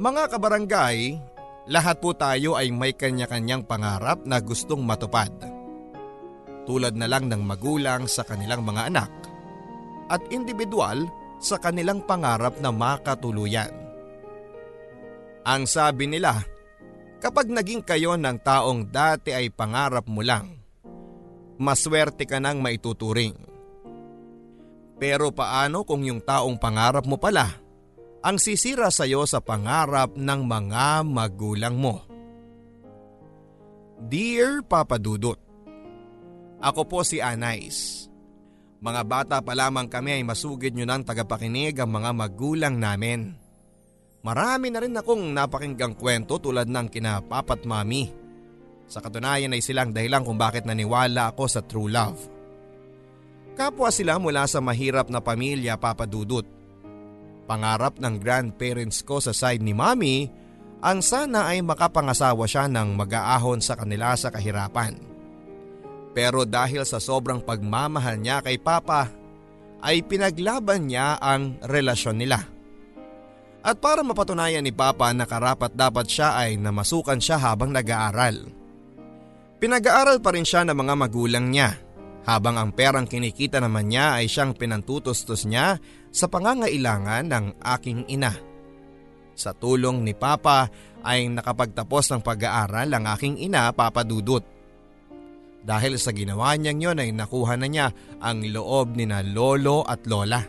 Mga kabarangay, lahat po tayo ay may kanya-kanyang pangarap na gustong matupad. Tulad na lang ng magulang sa kanilang mga anak at individual sa kanilang pangarap na makatuluyan. Ang sabi nila, kapag naging kayo ng taong dati ay pangarap mo lang, maswerte ka nang maituturing. Pero paano kung yung taong pangarap mo pala ang sisira sa iyo sa pangarap ng mga magulang mo. Dear Papa Dudut, Ako po si Anais. Mga bata pa lamang kami ay masugid nyo ng tagapakinig ang mga magulang namin. Marami na rin akong napakinggang kwento tulad ng kina papat mami. Sa katunayan ay silang dahilan kung bakit naniwala ako sa true love. Kapwa sila mula sa mahirap na pamilya Papa Dudut Pangarap ng grandparents ko sa side ni mami ang sana ay makapangasawa siya ng mag-aahon sa kanila sa kahirapan. Pero dahil sa sobrang pagmamahal niya kay Papa, ay pinaglaban niya ang relasyon nila. At para mapatunayan ni Papa na karapat dapat siya ay namasukan siya habang nag-aaral. Pinag-aaral pa rin siya ng mga magulang niya habang ang perang kinikita naman niya ay siyang pinantutustos niya sa pangangailangan ng aking ina. Sa tulong ni Papa ay nakapagtapos ng pag-aaral ang aking ina Papa Dudut. Dahil sa ginawa niyang yon ay nakuha na niya ang loob ni na lolo at lola.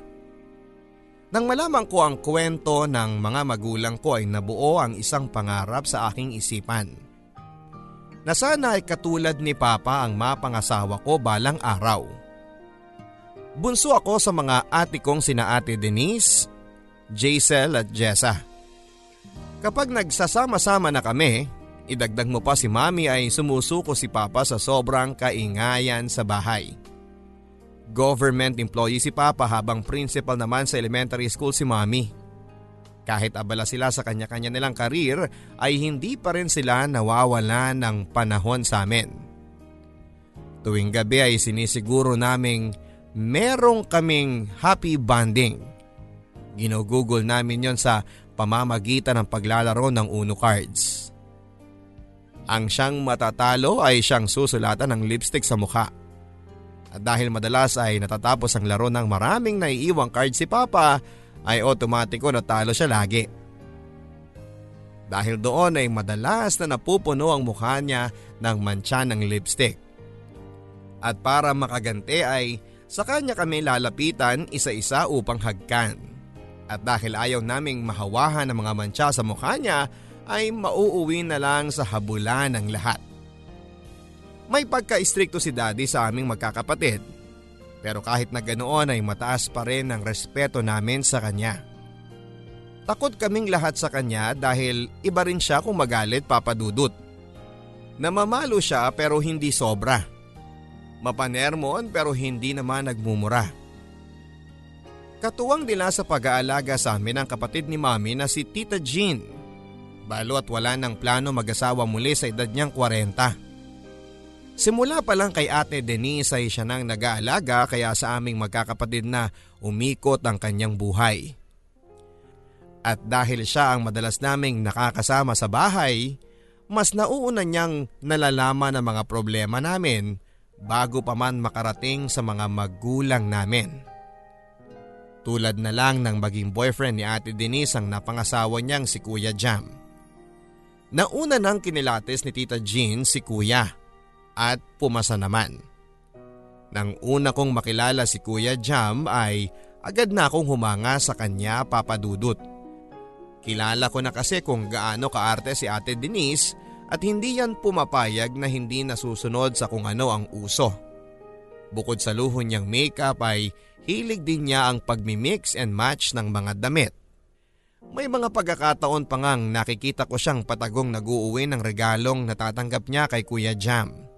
Nang malaman ko ang kwento ng mga magulang ko ay nabuo ang isang pangarap sa aking isipan. Na sana ay katulad ni Papa ang mapangasawa ko balang araw Bunso ako sa mga ate kong sina ate Denise, Jaisel at Jessa. Kapag nagsasama-sama na kami, idagdag mo pa si mami ay sumusuko si papa sa sobrang kaingayan sa bahay. Government employee si papa habang principal naman sa elementary school si mami. Kahit abala sila sa kanya-kanya nilang karir ay hindi pa rin sila nawawala ng panahon sa amin. Tuwing gabi ay sinisiguro naming merong kaming happy bonding. Ginugugol namin yon sa pamamagitan ng paglalaro ng Uno cards. Ang siyang matatalo ay siyang susulatan ng lipstick sa mukha. At dahil madalas ay natatapos ang laro ng maraming naiiwang card si Papa, ay otomatiko natalo siya lagi. Dahil doon ay madalas na napupuno ang mukha niya ng mancha ng lipstick. At para makagante ay sa kanya kami lalapitan isa-isa upang hagkan. At dahil ayaw naming mahawahan ng mga mantsa sa mukha niya, ay mauuwi na lang sa habulan ng lahat. May pagka-istrikto si daddy sa aming magkakapatid. Pero kahit na ganoon ay mataas pa rin ang respeto namin sa kanya. Takot kaming lahat sa kanya dahil iba rin siya kung magalit papadudot. Namamalo siya pero hindi sobra. Mapanermon pero hindi naman nagmumura. Katuwang nila sa pag-aalaga sa amin ang kapatid ni Mami na si Tita Jean. Balo at wala ng plano mag-asawa muli sa edad niyang 40. Simula pa lang kay ate Denise ay siya nang nag-aalaga kaya sa aming magkakapatid na umikot ang kanyang buhay. At dahil siya ang madalas naming nakakasama sa bahay, mas nauuna niyang nalalaman ang mga problema namin bago pa man makarating sa mga magulang namin. Tulad na lang ng maging boyfriend ni Ate Denise ang napangasawa niyang si Kuya Jam. Nauna nang kinilates ni Tita Jean si Kuya at pumasa naman. Nang una kong makilala si Kuya Jam ay agad na akong humanga sa kanya papadudot. Kilala ko na kasi kung gaano kaarte si Ate Denise at hindi yan pumapayag na hindi nasusunod sa kung ano ang uso. Bukod sa luho niyang makeup ay hilig din niya ang pagmimix and match ng mga damit. May mga pagkakataon pa ngang nakikita ko siyang patagong nag-uuwi ng regalong natatanggap niya kay Kuya Jam.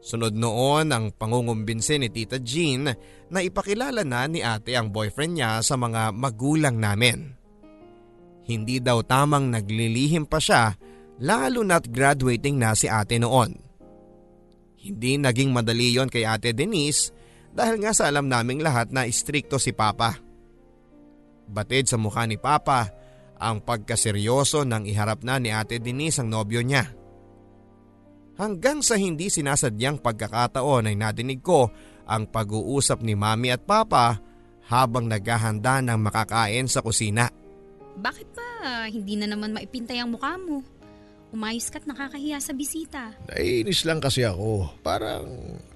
Sunod noon ang pangungumbinsin ni Tita Jean na ipakilala na ni ate ang boyfriend niya sa mga magulang namin. Hindi daw tamang naglilihim pa siya lalo na't graduating na si ate noon. Hindi naging madali yon kay ate Denise dahil nga sa alam naming lahat na istrikto si Papa. Batid sa mukha ni Papa ang pagkaseryoso ng iharap na ni Ate Denise ang nobyo niya. Hanggang sa hindi sinasadyang pagkakataon ay nadinig ko ang pag-uusap ni Mami at Papa habang naghahanda ng makakain sa kusina. Bakit ba hindi na naman maipintay ang mukha mo? Umayos ka't nakakahiya sa bisita. Naiinis lang kasi ako. Parang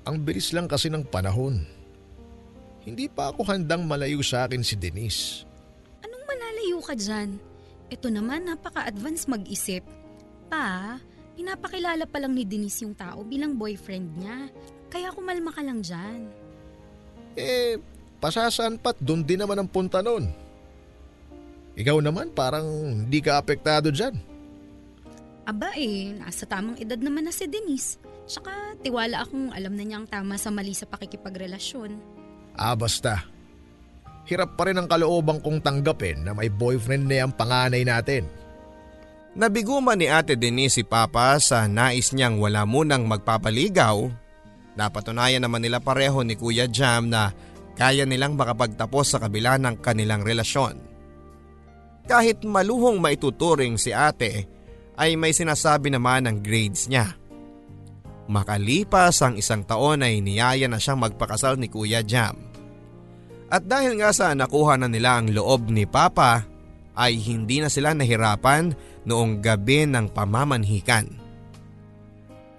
ang bilis lang kasi ng panahon. Hindi pa ako handang malayo sa akin si Denise. Anong malalayo ka dyan? Ito naman napaka-advance mag-isip. Pa, pinapakilala pa lang ni Denise yung tao bilang boyfriend niya. Kaya kumalma ka lang dyan. Eh, pasasaan pat doon din naman ang punta nun. Ikaw naman parang hindi ka apektado dyan. Aba eh, nasa tamang edad naman na si Denise. Tsaka tiwala akong alam na niya ang tama sa mali sa pakikipagrelasyon. Ah basta. Hirap pa rin ang kalooban kong tanggapin na may boyfriend na yung panganay natin. Nabigo man ni Ate Denise si Papa sa nais niyang wala munang magpapaligaw. Napatunayan naman nila pareho ni Kuya Jam na kaya nilang makapagtapos sa kabila ng kanilang relasyon. Kahit maluhong maituturing si ate ay may sinasabi naman ng grades niya. Makalipas ang isang taon ay niyaya na siyang magpakasal ni Kuya Jam. At dahil nga sa nakuha na nila ang loob ni Papa ay hindi na sila nahirapan noong gabi ng pamamanhikan.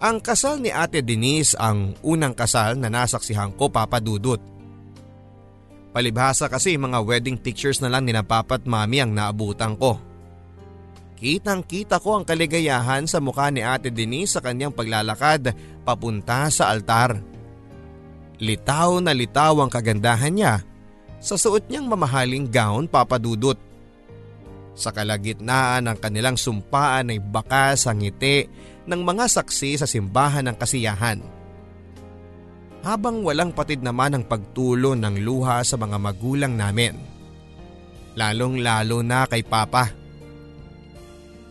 Ang kasal ni Ate Denise ang unang kasal na nasaksihan ko Papa Dudut. Palibhasa kasi mga wedding pictures na lang ni na Papa at Mami ang naabutan ko. Kitang kita ko ang kaligayahan sa mukha ni Ate Denise sa kanyang paglalakad papunta sa altar. Litaw na litaw ang kagandahan niya sa suot niyang mamahaling gown papadudot. Sa kalagitnaan ng kanilang sumpaan ay bakas ang ngiti ng mga saksi sa simbahan ng kasiyahan. Habang walang patid naman ang pagtulo ng luha sa mga magulang namin. Lalong lalo na kay Papa.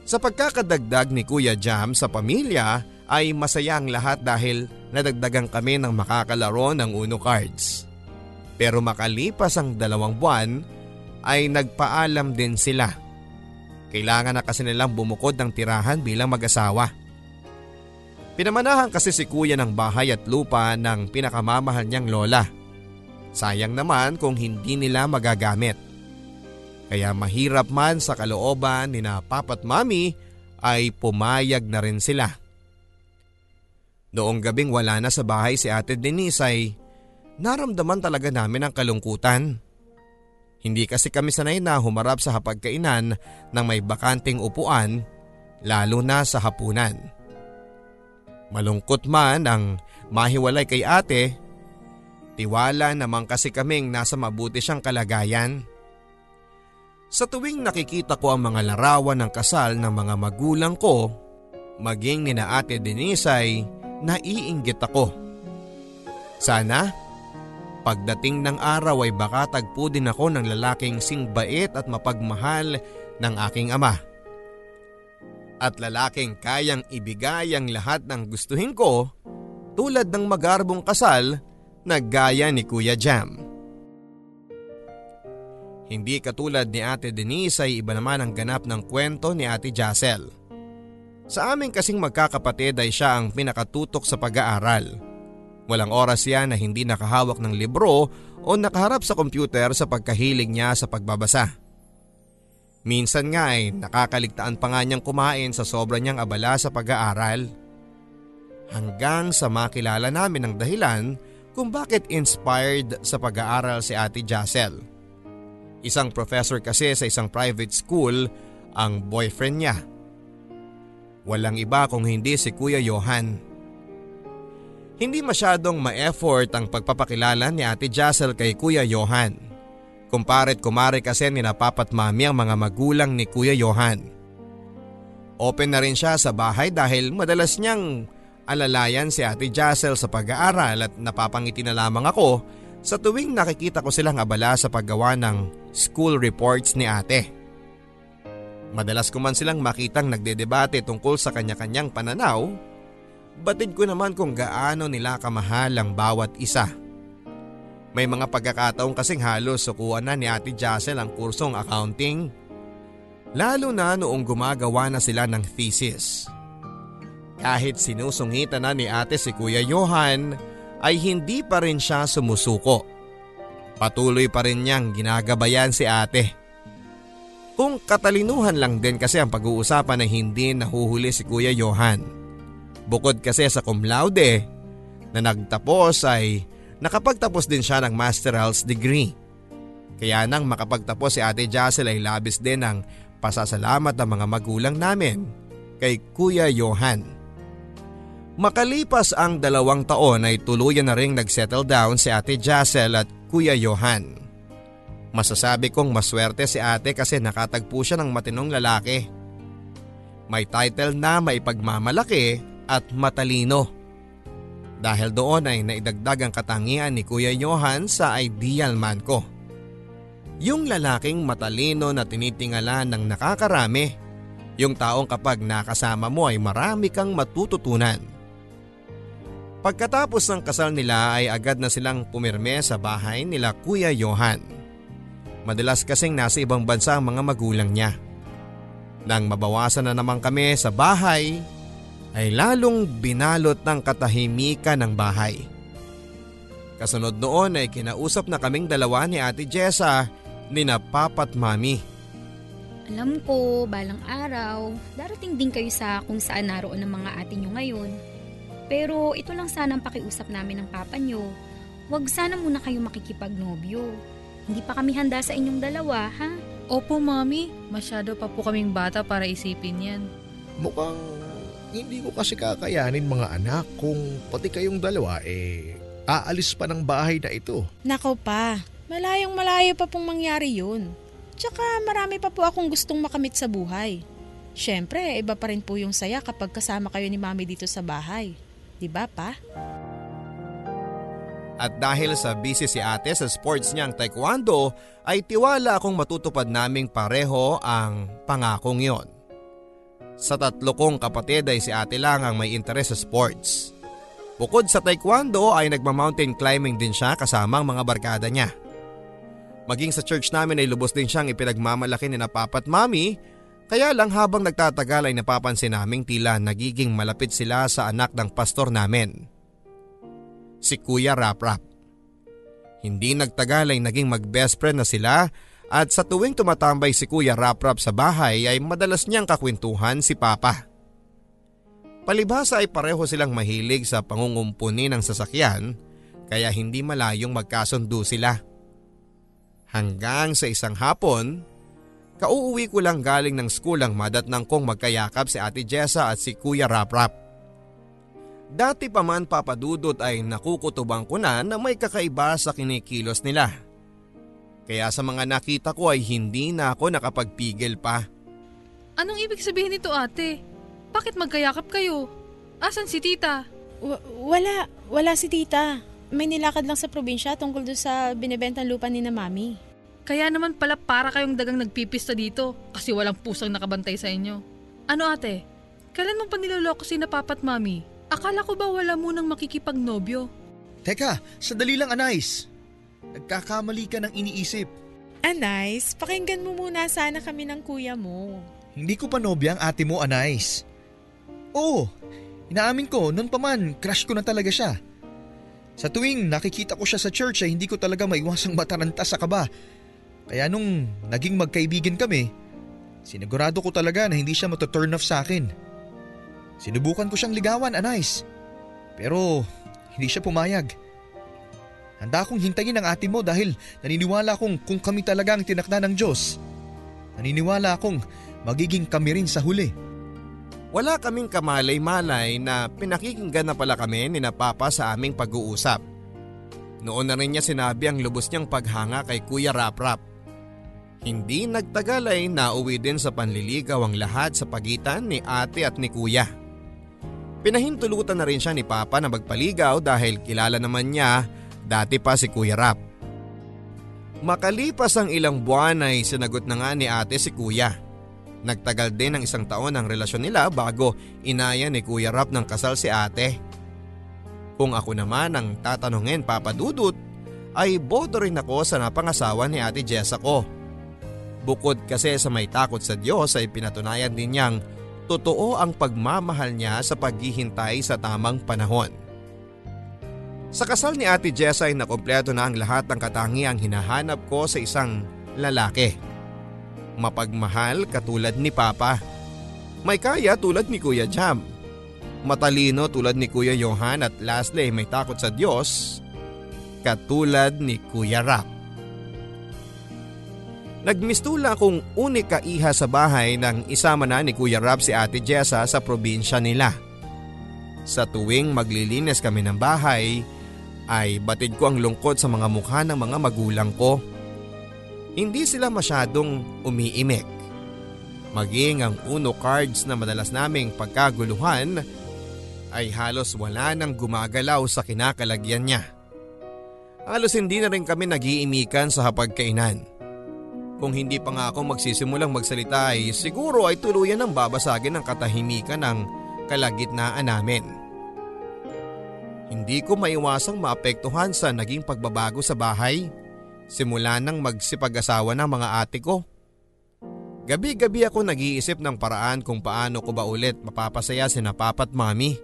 Sa pagkakadagdag ni Kuya Jam sa pamilya ay masaya ang lahat dahil nadagdagan kami ng makakalaro ng Uno cards. Pero makalipas ang dalawang buwan ay nagpaalam din sila. Kailangan na kasi nilang bumukod ng tirahan bilang mag-asawa. Pinamanahan kasi si kuya ng bahay at lupa ng pinakamamahal niyang lola. Sayang naman kung hindi nila magagamit. Kaya mahirap man sa kalooban ni na papa't mami ay pumayag na rin sila. Noong gabing wala na sa bahay si ate Denise ay naramdaman talaga namin ang kalungkutan. Hindi kasi kami sanay na humarap sa hapagkainan ng may bakanting upuan lalo na sa hapunan. Malungkot man ang mahiwalay kay ate, tiwala naman kasi kaming nasa mabuti siyang kalagayan. Sa tuwing nakikita ko ang mga larawan ng kasal ng mga magulang ko, maging ni na ate Denise ay naiinggit ako. Sana, pagdating ng araw ay baka tagpo din ako ng lalaking singbait at mapagmahal ng aking ama. At lalaking kayang ibigay ang lahat ng gustuhin ko tulad ng magarbong kasal na gaya ni Kuya Jam. Hindi katulad ni Ate Denise ay iba naman ang ganap ng kwento ni Ate Jacel. Sa amin kasing magkakapatid ay siya ang pinakatutok sa pag-aaral. Walang oras yan na hindi nakahawak ng libro o nakaharap sa computer sa pagkahilig niya sa pagbabasa. Minsan nga ay nakakaligtaan pa nga niyang kumain sa sobra niyang abala sa pag-aaral. Hanggang sa makilala namin ang dahilan kung bakit inspired sa pag-aaral si Ate Jacel. Isang professor kasi sa isang private school ang boyfriend niya. Walang iba kung hindi si Kuya Johan. Hindi masyadong ma-effort ang pagpapakilala ni Ate Jassel kay Kuya Johan. Kumparet kumare kasi ni napapat mami ang mga magulang ni Kuya Johan. Open na rin siya sa bahay dahil madalas niyang alalayan si Ate Jassel sa pag-aaral at napapangiti na lamang ako sa tuwing nakikita ko silang abala sa paggawa ng school reports ni ate. Madalas ko man silang makitang nagdedebate tungkol sa kanya-kanyang pananaw, batid ko naman kung gaano nila kamahal ang bawat isa. May mga pagkakataong kasing halos sukuan na ni Ate Jassel ang kursong accounting. Lalo na noong gumagawa na sila ng thesis. Kahit sinusungitan na ni ate si Kuya Johan ay hindi pa rin siya sumusuko. Patuloy pa rin niyang ginagabayan si ate. Kung katalinuhan lang din kasi ang pag-uusapan na hindi nahuhuli si Kuya Johan. Bukod kasi sa cum laude na nagtapos ay nakapagtapos din siya ng masterals degree. Kaya nang makapagtapos si Ate Jacel ay labis din ng pasasalamat ng mga magulang namin kay Kuya Johan. Makalipas ang dalawang taon ay tuluyan na rin nagsettle down si Ate Jacel at Kuya Johan. Masasabi kong maswerte si ate kasi nakatagpo siya ng matinong lalaki. May title na maipagmamalaki at matalino. Dahil doon ay naidagdag ang katangian ni Kuya Johan sa ideal man ko. Yung lalaking matalino na tinitingala ng nakakarami. Yung taong kapag nakasama mo ay marami kang matututunan. Pagkatapos ng kasal nila ay agad na silang pumirme sa bahay nila Kuya Johan. Madalas kasing nasa ibang bansa ang mga magulang niya. Nang mabawasan na naman kami sa bahay, ay lalong binalot ng katahimikan ng bahay. Kasunod noon ay kinausap na kaming dalawa ni Ate Jessa ni na Papat Mami. Alam ko, balang araw, darating din kayo sa kung saan naroon ang mga ate nyo ngayon. Pero ito lang sana ang pakiusap namin ng papa nyo. Huwag sana muna kayo makikipagnobyo. Hindi pa kami handa sa inyong dalawa, ha? Opo, Mami. Masyado pa po kaming bata para isipin yan. Mukhang hindi ko kasi kakayanin mga anak kung pati kayong dalawa eh aalis pa ng bahay na ito. Nako pa, malayong malayo pa pong mangyari yun. Tsaka marami pa po akong gustong makamit sa buhay. Siyempre, iba pa rin po yung saya kapag kasama kayo ni Mami dito sa bahay. Di ba pa? At dahil sa busy si ate sa sports niyang taekwondo ay tiwala akong matutupad naming pareho ang pangakong yon. Sa tatlo kong kapatid ay si ate lang ang may interes sa sports. Bukod sa taekwondo ay nagma-mountain climbing din siya kasama ang mga barkada niya. Maging sa church namin ay lubos din siyang ipinagmamalaki ni na papat mami kaya lang habang nagtatagal ay napapansin naming tila nagiging malapit sila sa anak ng pastor namin si Kuya Raprap. Hindi nagtagal ay naging mag-best friend na sila at sa tuwing tumatambay si Kuya Raprap sa bahay ay madalas niyang kakwentuhan si Papa. Palibhasa ay pareho silang mahilig sa pangungumpuni ng sasakyan kaya hindi malayong magkasundo sila. Hanggang sa isang hapon, kauuwi ko lang galing ng school ang madatnang kong magkayakap si Ate Jessa at si Kuya Raprap. Dati pa man papadudot ay nakukutubang ko na na may kakaiba sa kinikilos nila. Kaya sa mga nakita ko ay hindi na ako nakapagpigil pa. Anong ibig sabihin nito ate? Bakit magkayakap kayo? Asan si tita? W- wala, wala si tita. May nilakad lang sa probinsya tungkol doon sa binibentang lupa ni na Mami. Kaya naman pala para kayong dagang nagpipista dito kasi walang pusang nakabantay sa inyo. Ano ate? Kailan mo pa niloloko si na papat mami? Akala ko ba wala munang makikipagnobyo? Teka, sadali lang Anais. Nagkakamali ka ng iniisip. Anais, pakinggan mo muna sana kami ng kuya mo. Hindi ko pa nobya ang ate mo, Anais. Oo, inaamin ko, noon pa man, crush ko na talaga siya. Sa tuwing nakikita ko siya sa church ay hindi ko talaga maiwasang mataranta sa kaba. Kaya nung naging magkaibigan kami, sinigurado ko talaga na hindi siya matuturn off sa akin. Sinubukan ko siyang ligawan, Anais. Pero hindi siya pumayag. Handa akong hintayin ang ate mo dahil naniniwala akong kung kami talaga ang tinakda ng Diyos. Naniniwala akong magiging kami rin sa huli. Wala kaming kamalay-malay na pinakikinggan na pala kami ni na Papa sa aming pag-uusap. Noon na rin niya sinabi ang lubos niyang paghanga kay Kuya Raprap. Hindi nagtagal ay nauwi din sa panliligaw ang lahat sa pagitan ni ate at ni kuya. Pinahintulutan na rin siya ni Papa na magpaligaw dahil kilala naman niya dati pa si Kuya Rap. Makalipas ang ilang buwan ay sinagot na nga ni ate si Kuya. Nagtagal din ng isang taon ang relasyon nila bago inaya ni Kuya Rap ng kasal si ate. Kung ako naman ang tatanungin Papa Dudut, ay boto rin ako sa napangasawa ni ate Jessa ko. Bukod kasi sa may takot sa Diyos ay pinatunayan din niyang totoo ang pagmamahal niya sa paghihintay sa tamang panahon. Sa kasal ni Ate Jessa ay nakompleto na ang lahat ng katangiang hinahanap ko sa isang lalaki. Mapagmahal katulad ni Papa. May kaya tulad ni Kuya Jam. Matalino tulad ni Kuya Johan at lastly may takot sa Diyos katulad ni Kuya Rap. Nagmistula akong unika iha sa bahay nang isama na ni Kuya Rap si Ate Jessa sa probinsya nila. Sa tuwing maglilinis kami ng bahay, ay batid ko ang lungkot sa mga mukha ng mga magulang ko. Hindi sila masyadong umiimik. Maging ang uno cards na madalas naming pagkaguluhan ay halos wala nang gumagalaw sa kinakalagyan niya. Halos hindi na rin kami nagiimikan sa hapagkainan. Kung hindi pa nga ako magsisimulang magsalita ay siguro ay tuluyan ng babasagin ang katahimikan ng kalagitnaan namin. Hindi ko maiwasang maapektuhan sa naging pagbabago sa bahay simula nang magsipag-asawa ng mga ate ko. Gabi-gabi ako nag-iisip ng paraan kung paano ko ba ulit mapapasaya si Papa at Mami.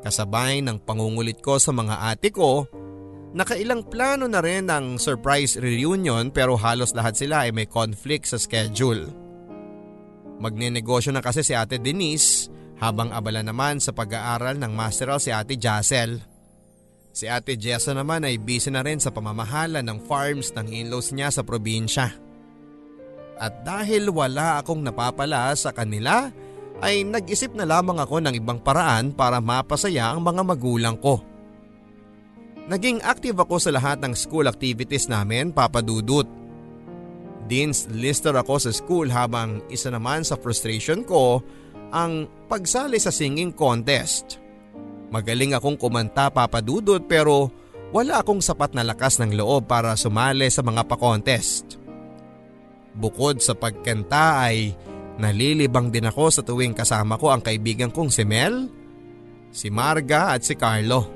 Kasabay ng pangungulit ko sa mga ate ko Nakailang plano na rin ng surprise reunion pero halos lahat sila ay may conflict sa schedule. Magnenegosyo na kasi si ate Denise habang abala naman sa pag-aaral ng masteral si ate Jacel. Si ate Jessa naman ay busy na rin sa pamamahala ng farms ng in-laws niya sa probinsya. At dahil wala akong napapala sa kanila ay nag-isip na lamang ako ng ibang paraan para mapasaya ang mga magulang ko. Naging active ako sa lahat ng school activities namin, Papa Dudut. Dean's lister ako sa school habang isa naman sa frustration ko ang pagsali sa singing contest. Magaling akong kumanta Papa Dudut pero wala akong sapat na lakas ng loob para sumali sa mga pa-contest. Bukod sa pagkanta ay nalilibang din ako sa tuwing kasama ko ang kaibigan kong si Mel, si Marga at si Carlo.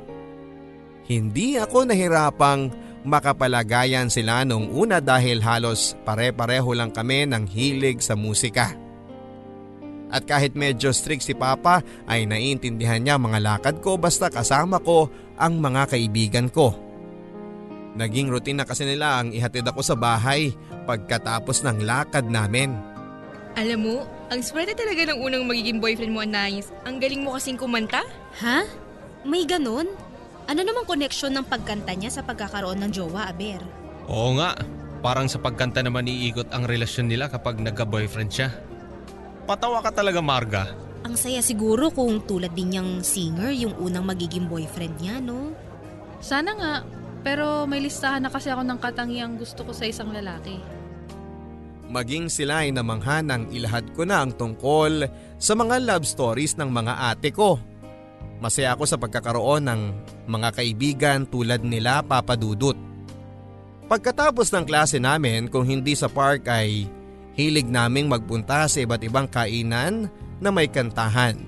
Hindi ako nahirapang makapalagayan sila noong una dahil halos pare-pareho lang kami ng hilig sa musika. At kahit medyo strict si Papa ay naiintindihan niya mga lakad ko basta kasama ko ang mga kaibigan ko. Naging routine na kasi nila ang ihatid ako sa bahay pagkatapos ng lakad namin. Alam mo, ang swerte talaga ng unang magiging boyfriend mo, Anais. Ang galing mo kasing kumanta. Ha? May ganun? Ano namang koneksyon ng pagkanta niya sa pagkakaroon ng jowa, Aber? Oo nga, parang sa pagkanta naman iikot ang relasyon nila kapag nagka-boyfriend siya. Patawa ka talaga, Marga. Ang saya siguro kung tulad din niyang singer yung unang magiging boyfriend niya, no? Sana nga, pero may listahan na kasi ako ng katangiang gusto ko sa isang lalaki. Maging sila ay namangha nang ilahad ko na ang tungkol sa mga love stories ng mga ate ko. Masaya ako sa pagkakaroon ng mga kaibigan tulad nila Papa Dudut. Pagkatapos ng klase namin kung hindi sa park ay hilig naming magpunta sa iba't ibang kainan na may kantahan.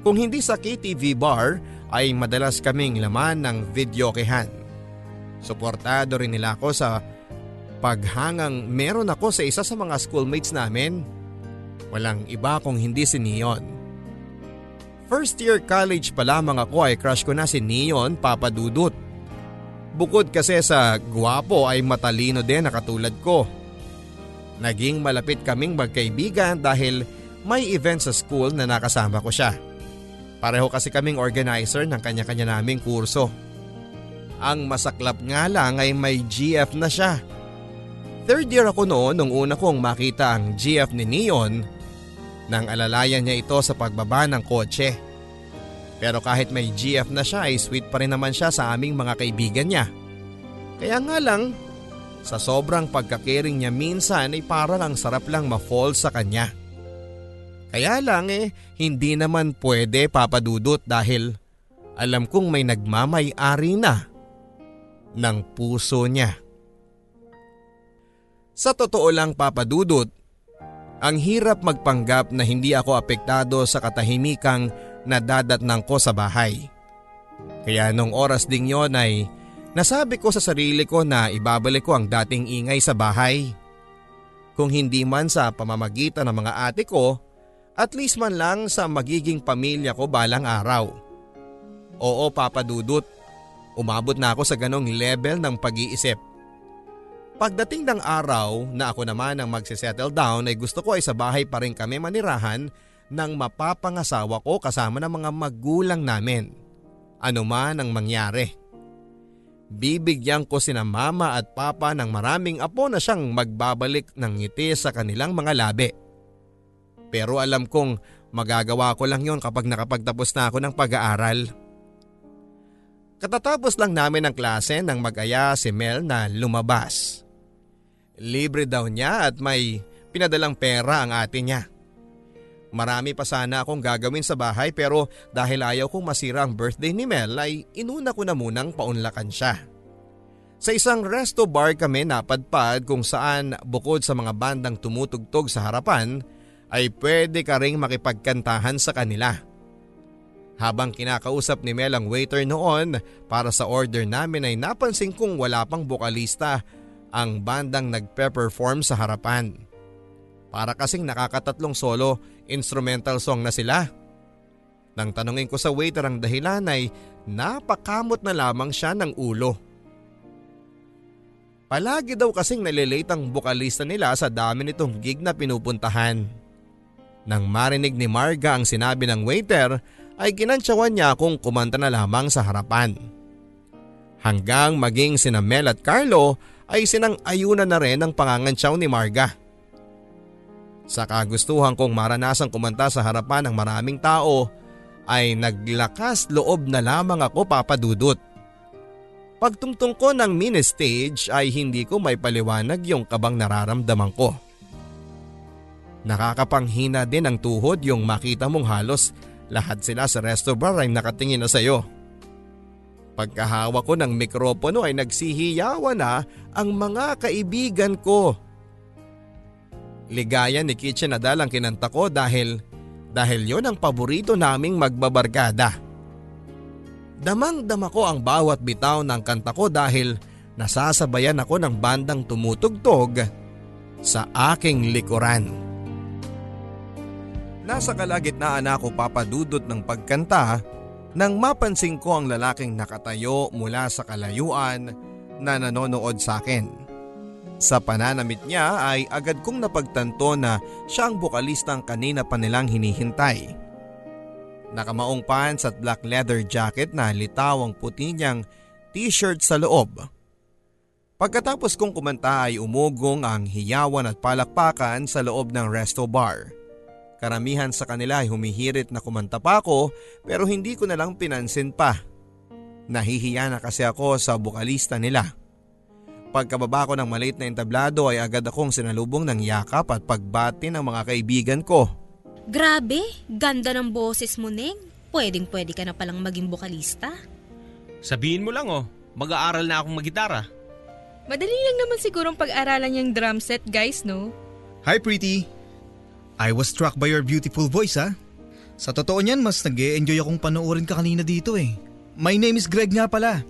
Kung hindi sa KTV bar ay madalas kaming laman ng videokehan. Suportado rin nila ako sa paghangang meron ako sa isa sa mga schoolmates namin. Walang iba kung hindi si Neon. First year college pa lamang ako ay crush ko na si Neon Papadudut. Bukod kasi sa guwapo ay matalino din na katulad ko. Naging malapit kaming magkaibigan dahil may event sa school na nakasama ko siya. Pareho kasi kaming organizer ng kanya-kanya naming kurso. Ang masaklap nga lang ay may GF na siya. Third year ako noon nung una kong makita ang GF ni Neon nang alalayan niya ito sa pagbaba ng kotse. Pero kahit may GF na siya ay sweet pa rin naman siya sa aming mga kaibigan niya. Kaya nga lang, sa sobrang pagkakaring niya minsan ay parang ang sarap lang ma-fall sa kanya. Kaya lang eh, hindi naman pwede papadudot dahil alam kong may nagmamay-ari na ng puso niya. Sa totoo lang papadudot, ang hirap magpanggap na hindi ako apektado sa katahimikang nadadatnang ko sa bahay. Kaya nung oras ding yon ay nasabi ko sa sarili ko na ibabalik ko ang dating ingay sa bahay. Kung hindi man sa pamamagitan ng mga ate ko, at least man lang sa magiging pamilya ko balang araw. Oo Papa Dudut, umabot na ako sa ganong level ng pag-iisip. Pagdating ng araw na ako naman ang magsisettle down ay gusto ko ay sa bahay pa rin kami manirahan ng mapapangasawa ko kasama ng mga magulang namin. Ano man ang mangyari. Bibigyan ko sina mama at papa ng maraming apo na siyang magbabalik ng ngiti sa kanilang mga labi. Pero alam kong magagawa ko lang yon kapag nakapagtapos na ako ng pag-aaral. Katatapos lang namin ng klase nang mag-aya si Mel na lumabas. Libre daw niya at may pinadalang pera ang ate niya. Marami pa sana akong gagawin sa bahay pero dahil ayaw kong masira ang birthday ni Mel ay inuna ko na munang paunlakan siya. Sa isang resto bar kami napadpad kung saan bukod sa mga bandang tumutugtog sa harapan ay pwede ka ring makipagkantahan sa kanila. Habang kinakausap ni Mel ang waiter noon para sa order namin ay napansin kong wala pang bokalista ang bandang nagpe-perform sa harapan. Para kasing nakakatatlong solo instrumental song na sila. Nang tanungin ko sa waiter ang dahilan ay napakamot na lamang siya ng ulo. Palagi daw kasing nalilate ang bukalista nila sa dami nitong gig na pinupuntahan. Nang marinig ni Marga ang sinabi ng waiter ay kinantsawan niya akong kumanta na lamang sa harapan. Hanggang maging sina Mel at Carlo ay sinang-ayunan na rin ang pangangantsaw ni Marga. Sa kagustuhan kong maranasang kumanta sa harapan ng maraming tao ay naglakas loob na lamang ako papadudot. Pagtungtong ko ng mini stage ay hindi ko may paliwanag yung kabang nararamdaman ko. Nakakapanghina din ang tuhod yung makita mong halos lahat sila sa resto bar ay nakatingin na sayo. Pagkahawa ko ng mikropono ay nagsihiyawa na ang mga kaibigan ko Ligaya ni Kitchen Adal ang kinanta ko dahil dahil yon ang paborito naming magbabarkada. Damang-dama ko ang bawat bitaw ng kanta ko dahil nasasabayan ako ng bandang tumutugtog sa aking likuran. Nasa kalagitnaan ako papadudot ng pagkanta nang mapansin ko ang lalaking nakatayo mula sa kalayuan na nanonood sa akin. Sa pananamit niya ay agad kong napagtanto na siya ang bukalistang kanina pa nilang hinihintay. Nakamaong pants at black leather jacket na litaw ang puti niyang t-shirt sa loob. Pagkatapos kong kumanta ay umugong ang hiyawan at palakpakan sa loob ng resto bar. Karamihan sa kanila ay humihirit na kumanta pa ako pero hindi ko na lang pinansin pa. Nahihiya na kasi ako sa bukalista nila. Pagkababa ko ng maliit na entablado ay agad akong sinalubong ng yakap at pagbati ng mga kaibigan ko. Grabe, ganda ng boses mo, Neng. Pwedeng pwede ka na palang maging bokalista. Sabihin mo lang oh, mag-aaral na akong magitara. Madali lang naman sigurong pag-aralan yung drum set guys, no? Hi Pretty! I was struck by your beautiful voice ha. Sa totoo niyan, mas nag enjoy akong panoorin ka kanina dito eh. My name is Greg nga pala.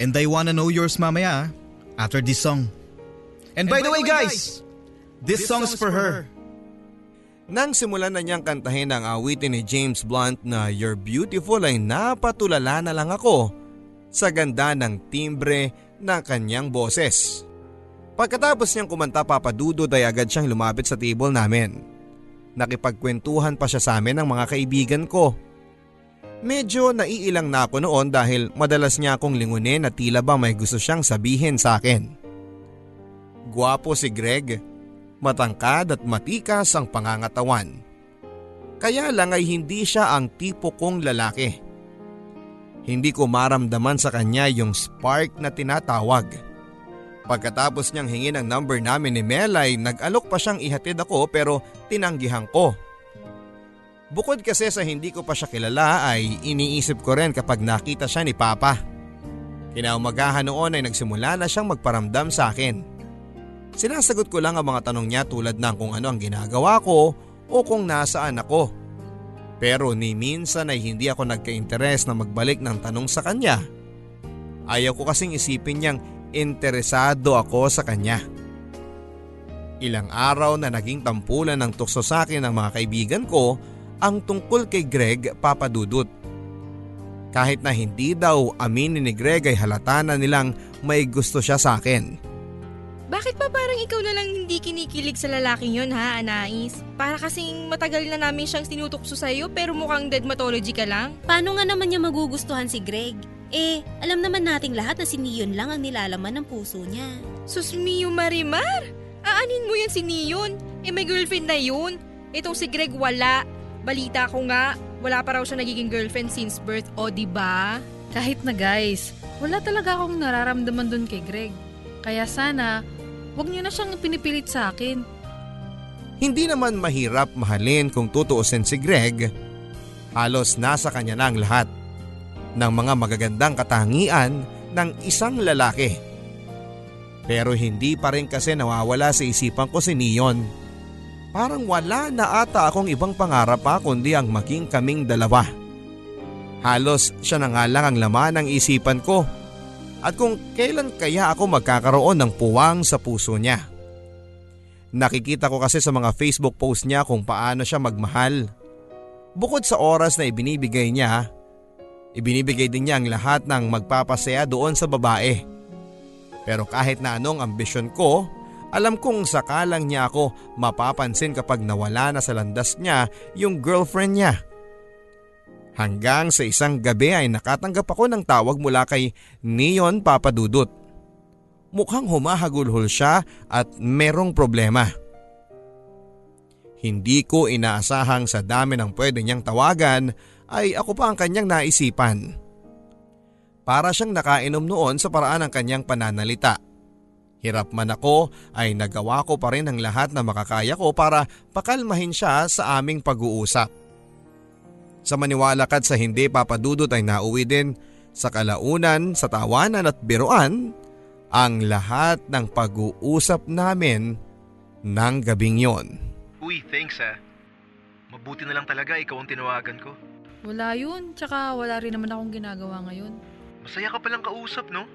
And I wanna know yours mamaya after this song. And, by, the way, guys, this, song is for her. Nang simulan na niyang kantahin ang awitin ni James Blunt na You're Beautiful ay napatulala na lang ako sa ganda ng timbre ng kanyang boses. Pagkatapos niyang kumanta papadudod ay agad siyang lumapit sa table namin. Nakipagkwentuhan pa siya sa amin ng mga kaibigan ko. Medyo naiilang na ako noon dahil madalas niya akong lingunin at tila ba may gusto siyang sabihin sa akin. Guwapo si Greg, matangkad at matikas ang pangangatawan. Kaya lang ay hindi siya ang tipo kong lalaki. Hindi ko maramdaman sa kanya yung spark na tinatawag. Pagkatapos niyang hingin ang number namin ni Mel ay nag-alok pa siyang ihatid ako pero tinanggihan ko. Bukod kasi sa hindi ko pa siya kilala ay iniisip ko rin kapag nakita siya ni Papa. Kinaumagahan noon ay nagsimula na siyang magparamdam sa akin. Sinasagot ko lang ang mga tanong niya tulad ng kung ano ang ginagawa ko o kung nasaan ako. Pero ni minsan ay hindi ako nagka-interes na magbalik ng tanong sa kanya. Ayaw ko kasing isipin niyang interesado ako sa kanya. Ilang araw na naging tampulan ng tukso sa akin ng mga kaibigan ko ang tungkol kay Greg Papadudut. Kahit na hindi daw aminin ni Greg ay halata na nilang may gusto siya sa akin. Bakit pa parang ikaw na lang hindi kinikilig sa lalaking yon ha, Anais? Para kasing matagal na namin siyang tinutukso sa'yo pero mukhang dermatology ka lang? Paano nga naman niya magugustuhan si Greg? Eh, alam naman nating lahat na si Neon lang ang nilalaman ng puso niya. Sus Mio Marimar! Aanin mo yan si Neon? Eh may girlfriend na yun. Itong si Greg wala. Balita ko nga, wala pa raw siya nagiging girlfriend since birth, o di ba? Kahit na guys, wala talaga akong nararamdaman dun kay Greg. Kaya sana, wag niyo na siyang pinipilit sa akin. Hindi naman mahirap mahalin kung tutuusin si Greg. Halos nasa kanya na ang lahat ng mga magagandang katangian ng isang lalaki. Pero hindi pa rin kasi nawawala sa isipan ko si Neon. Parang wala na ata akong ibang pangarap pa kundi ang maging kaming dalawa. Halos siya na nga lang ang laman ng isipan ko. At kung kailan kaya ako magkakaroon ng puwang sa puso niya. Nakikita ko kasi sa mga Facebook post niya kung paano siya magmahal. Bukod sa oras na ibinibigay niya, ibinibigay din niya ang lahat ng magpapasaya doon sa babae. Pero kahit na anong ambisyon ko, alam kong sakalang niya ako mapapansin kapag nawala na sa landas niya yung girlfriend niya. Hanggang sa isang gabi ay nakatanggap ako ng tawag mula kay Neon Papadudut. Mukhang humahagulhol siya at merong problema. Hindi ko inaasahang sa dami ng pwede niyang tawagan ay ako pa ang kanyang naisipan. Para siyang nakainom noon sa paraan ng kanyang pananalita. Hirap man ako ay nagawa ko pa rin ang lahat na makakaya ko para pakalmahin siya sa aming pag-uusap. Sa maniwalakad sa hindi papadudot ay nauwi din sa kalaunan, sa tawanan at biruan ang lahat ng pag-uusap namin ng gabing yon. Uy, thanks ah. Mabuti na lang talaga ikaw ang tinawagan ko. Wala yun, tsaka wala rin naman akong ginagawa ngayon. Masaya ka palang kausap, no?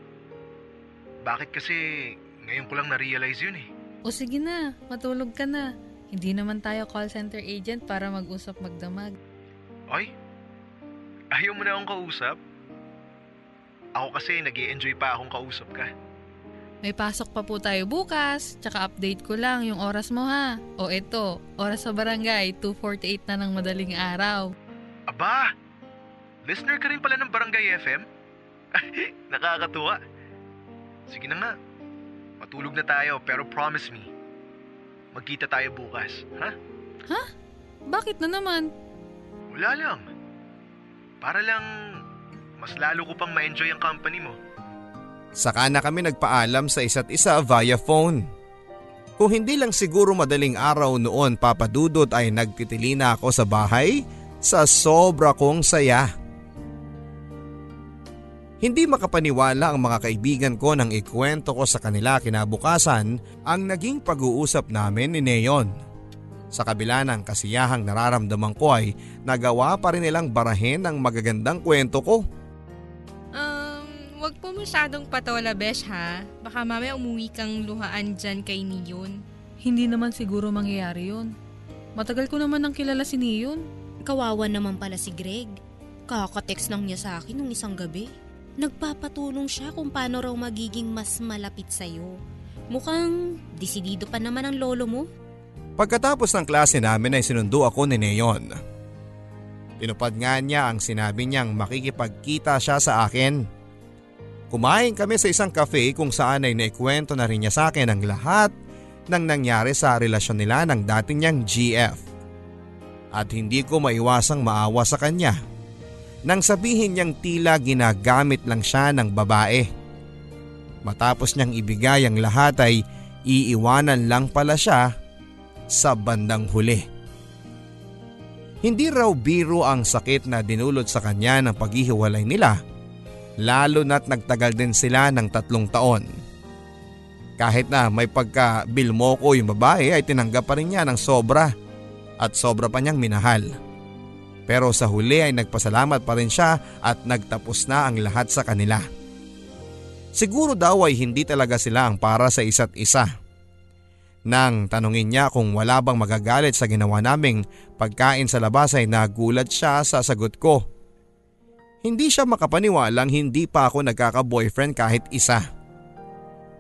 Bakit kasi ngayon ko lang na-realize yun eh. O sige na, matulog ka na. Hindi naman tayo call center agent para mag-usap magdamag. Ay, ayaw mo na akong kausap? Ako kasi nag enjoy pa akong kausap ka. May pasok pa po tayo bukas, tsaka update ko lang yung oras mo ha. O eto, oras sa barangay, 2.48 na ng madaling araw. Aba, listener ka rin pala ng Barangay FM? Nakakatuwa. Sige na nga, matulog na tayo pero promise me, magkita tayo bukas, ha? Ha? Bakit na naman? Wala lang. Para lang mas lalo ko pang ma-enjoy ang company mo. Saka na kami nagpaalam sa isa't isa via phone. Kung hindi lang siguro madaling araw noon papadudot ay nagtitili na ako sa bahay sa sobra kong saya. Hindi makapaniwala ang mga kaibigan ko nang ikwento ko sa kanila kinabukasan ang naging pag-uusap namin ni Neon. Sa kabila ng kasiyahang nararamdaman ko ay nagawa pa rin nilang barahin ang magagandang kwento ko. Um, wag po masyadong patola, Besh ha. Baka mamaya umuwi kang luhaan dyan kay Neon. Hindi naman siguro mangyayari yun. Matagal ko naman nang kilala si Neon. Kawawa naman pala si Greg. Kakatext lang niya sa akin nung isang gabi. Nagpapatulong siya kung paano raw magiging mas malapit sa'yo. Mukhang disidido pa naman ang lolo mo. Pagkatapos ng klase namin ay sinundo ako ni Neon. Tinupad nga niya ang sinabi niyang makikipagkita siya sa akin. Kumain kami sa isang cafe kung saan ay naikwento na rin niya sa akin ang lahat ng nangyari sa relasyon nila ng dating niyang GF. At hindi ko maiwasang maawa sa kanya nang sabihin niyang tila ginagamit lang siya ng babae. Matapos niyang ibigay ang lahat ay iiwanan lang pala siya sa bandang huli. Hindi raw biro ang sakit na dinulot sa kanya ng paghihiwalay nila lalo na't nagtagal din sila ng tatlong taon. Kahit na may pagka-bilmo ko yung babae ay tinanggap pa rin niya ng sobra at sobra pa niyang minahal. Pero sa huli ay nagpasalamat pa rin siya at nagtapos na ang lahat sa kanila. Siguro daw ay hindi talaga sila ang para sa isa't isa. Nang tanungin niya kung wala bang magagalit sa ginawa naming pagkain sa labas ay nagulat siya sa sagot ko. Hindi siya makapaniwalang hindi pa ako nagkaka-boyfriend kahit isa.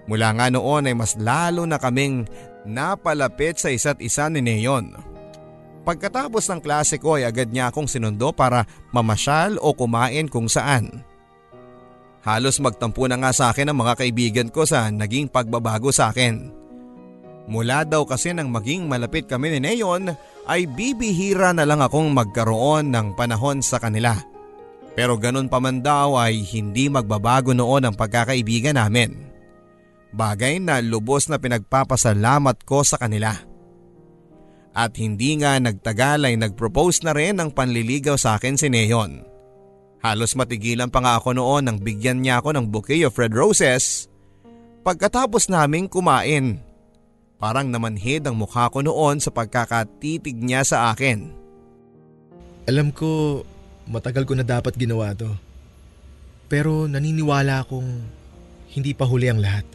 Mula nga noon ay mas lalo na kaming napalapit sa isa't isa ni Neon. Pagkatapos ng klase ko ay agad niya akong sinundo para mamasyal o kumain kung saan. Halos magtampo na nga sa akin ang mga kaibigan ko sa naging pagbabago sa akin. Mula daw kasi nang maging malapit kami ni Neon ay bibihira na lang akong magkaroon ng panahon sa kanila. Pero ganun pa man daw ay hindi magbabago noon ang pagkakaibigan namin. Bagay na lubos na pinagpapasalamat ko sa kanila. At hindi nga nagtagal ay nagpropose na rin ng panliligaw sa akin si Neon. Halos matigilan pa nga ako noon nang bigyan niya ako ng bouquet of red roses pagkatapos naming kumain. Parang namanhid ang mukha ko noon sa pagkakatitig niya sa akin. Alam ko, matagal ko na dapat ginawa to. Pero naniniwala akong hindi pa huli ang lahat.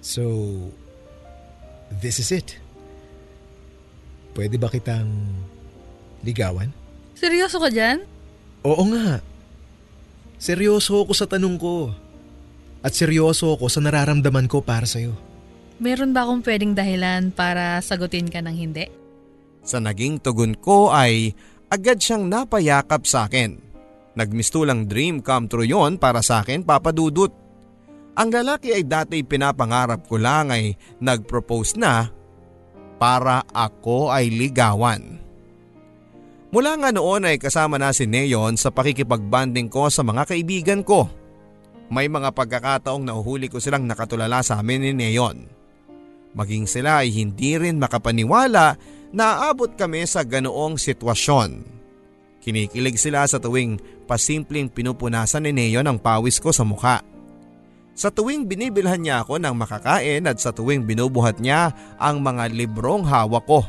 So, this is it. Pwede ba kitang ligawan? Seryoso ka dyan? Oo nga. Seryoso ako sa tanong ko. At seryoso ako sa nararamdaman ko para sa'yo. Meron ba akong pwedeng dahilan para sagutin ka ng hindi? Sa naging tugon ko ay agad siyang napayakap sa akin. Nagmistulang dream come true yon para sa akin papadudot. Ang lalaki ay dati pinapangarap ko lang ay nagpropose na para ako ay ligawan. Mula nga noon ay kasama na si Neon sa pakikipagbanding ko sa mga kaibigan ko. May mga pagkakataong nahuhuli ko silang nakatulala sa amin ni Neon. Maging sila ay hindi rin makapaniwala na aabot kami sa ganoong sitwasyon. Kinikilig sila sa tuwing pasimpleng pinupunasan ni Neo ang pawis ko sa mukha. Sa tuwing binibilhan niya ako ng makakain at sa tuwing binubuhat niya ang mga librong hawak ko.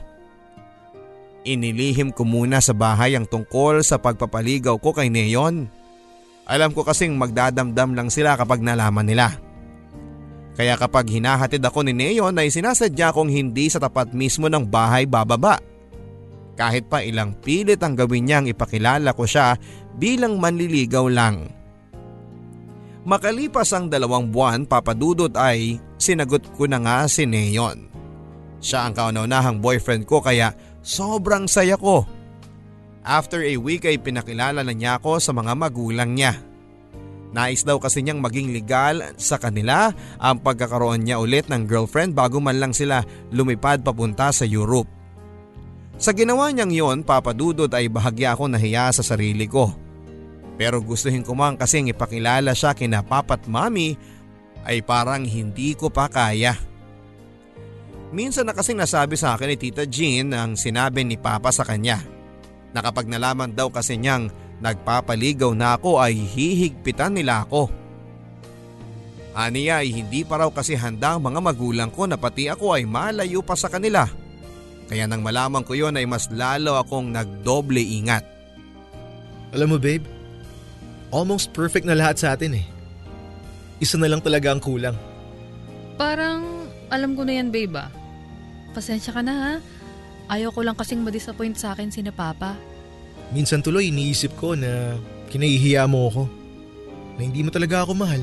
Inilihim ko muna sa bahay ang tungkol sa pagpapaligaw ko kay Neon. Alam ko kasing magdadamdam lang sila kapag nalaman nila. Kaya kapag hinahatid ako ni Neon ay sinasadya kong hindi sa tapat mismo ng bahay bababa. Kahit pa ilang pilit ang gawin niyang ipakilala ko siya bilang manliligaw lang. Makalipas ang dalawang buwan papadudot ay sinagot ko na nga si Neon. Siya ang kauna-unahang boyfriend ko kaya sobrang saya ko. After a week ay pinakilala na niya ako sa mga magulang niya. Nais daw kasi niyang maging legal sa kanila ang pagkakaroon niya ulit ng girlfriend bago man lang sila lumipad papunta sa Europe. Sa ginawa niyang yon, papadudod ay bahagya ako nahiya sa sarili ko. Pero gustuhin ko man kasing ipakilala siya kina papat mami ay parang hindi ko pa kaya. Minsan na kasing nasabi sa akin ni Tita Jean ang sinabi ni Papa sa kanya. Na kapag nalaman daw kasi niyang nagpapaligaw na ako ay hihigpitan nila ako. Aniya ay hindi pa raw kasi handa ang mga magulang ko na pati ako ay malayo pa sa kanila. Kaya nang malaman ko yon ay mas lalo akong nagdoble ingat. Alam mo babe, almost perfect na lahat sa atin eh. Isa na lang talaga ang kulang. Parang alam ko na yan babe ah. Pasensya ka na ha. Ayaw ko lang kasing madisappoint sa akin si na Papa. Minsan tuloy iniisip ko na kinahihiya mo ako. Na hindi mo talaga ako mahal.